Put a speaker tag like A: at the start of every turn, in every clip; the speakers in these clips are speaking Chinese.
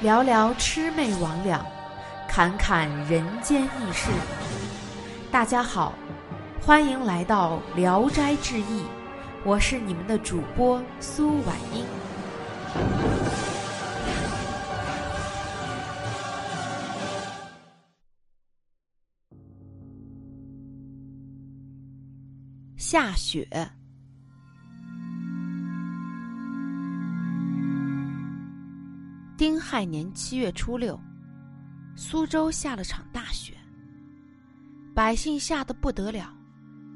A: 聊聊魑魅魍魉，侃侃人间轶事。大家好，欢迎来到《聊斋志异》，我是你们的主播苏婉英。下雪。丁亥年七月初六，苏州下了场大雪，百姓吓得不得了，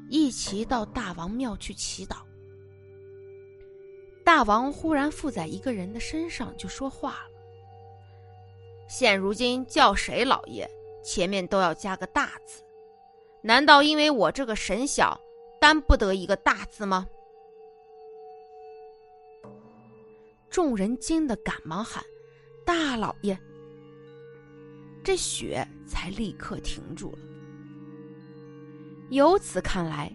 A: 一齐到大王庙去祈祷。大王忽然附在一个人的身上，就说话了：“
B: 现如今叫谁老爷，前面都要加个大字，难道因为我这个神小，担不得一个大字吗？”
A: 众人惊得赶忙喊。大老爷，这雪才立刻停住了。由此看来，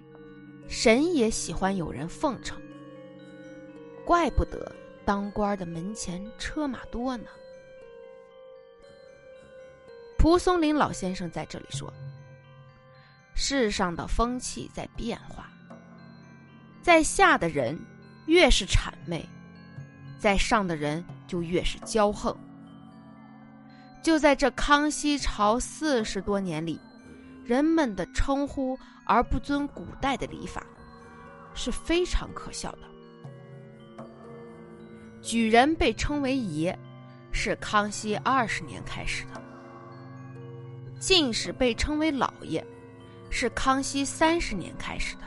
A: 神也喜欢有人奉承，怪不得当官的门前车马多呢。蒲松龄老先生在这里说：“世上的风气在变化，在下的人越是谄媚，在上的人。”就越是骄横。就在这康熙朝四十多年里，人们的称呼而不遵古代的礼法，是非常可笑的。举人被称为爷，是康熙二十年开始的；进士被称为老爷，是康熙三十年开始的。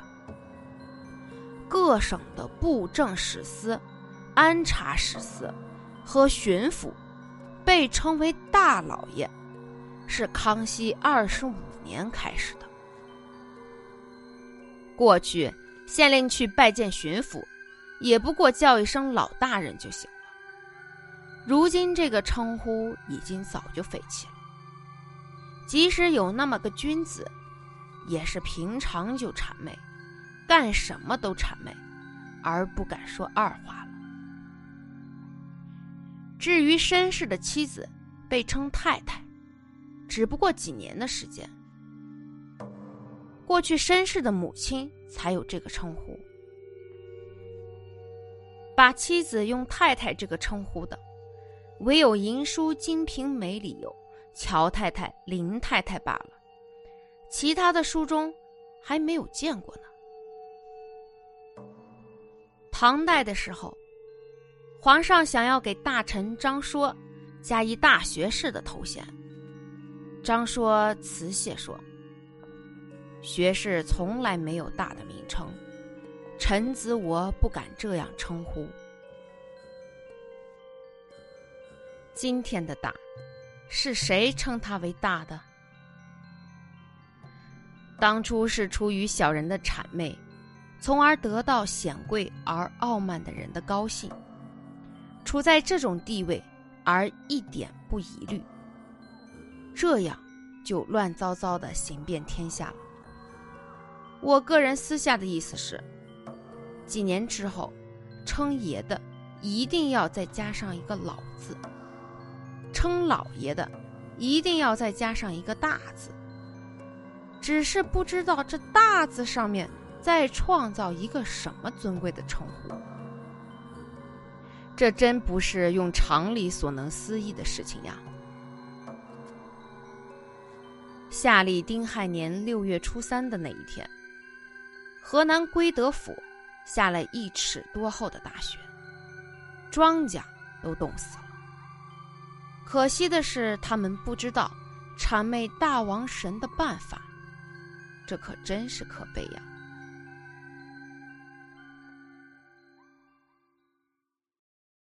A: 各省的布政使司、安察使司。和巡抚被称为大老爷，是康熙二十五年开始的。过去县令去拜见巡抚，也不过叫一声老大人就行了。如今这个称呼已经早就废弃了。即使有那么个君子，也是平常就谄媚，干什么都谄媚，而不敢说二话。至于绅士的妻子，被称太太，只不过几年的时间。过去绅士的母亲才有这个称呼。把妻子用太太这个称呼的，唯有《银书》《金瓶梅》里有乔太太、林太太罢了，其他的书中还没有见过呢。唐代的时候。皇上想要给大臣张说加一大学士的头衔，张说辞谢说：“学士从来没有大的名称，臣子我不敢这样称呼。今天的大，是谁称他为大的？当初是出于小人的谄媚，从而得到显贵而傲慢的人的高兴。”处在这种地位，而一点不疑虑，这样就乱糟糟的行遍天下了。我个人私下的意思是，几年之后，称爷的一定要再加上一个“老”字，称老爷的一定要再加上一个“大”字。只是不知道这“大”字上面再创造一个什么尊贵的称呼。这真不是用常理所能思议的事情呀！夏历丁亥年六月初三的那一天，河南归德府下了一尺多厚的大雪，庄稼都冻死了。可惜的是，他们不知道谄媚大王神的办法，这可真是可悲呀！